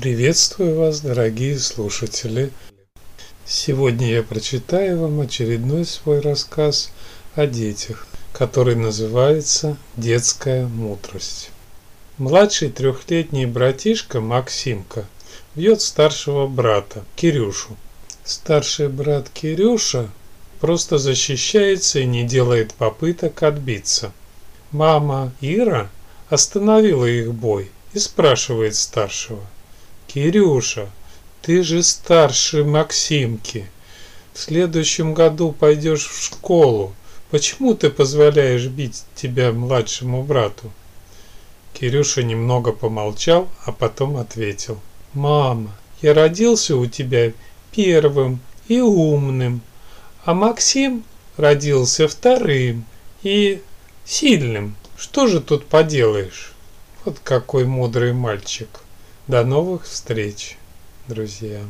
Приветствую вас, дорогие слушатели! Сегодня я прочитаю вам очередной свой рассказ о детях, который называется «Детская мудрость». Младший трехлетний братишка Максимка бьет старшего брата Кирюшу. Старший брат Кирюша просто защищается и не делает попыток отбиться. Мама Ира остановила их бой и спрашивает старшего – Кирюша, ты же старше Максимки. В следующем году пойдешь в школу. Почему ты позволяешь бить тебя младшему брату? Кирюша немного помолчал, а потом ответил. Мама, я родился у тебя первым и умным, а Максим родился вторым и сильным. Что же тут поделаешь? Вот какой мудрый мальчик. До новых встреч, друзья!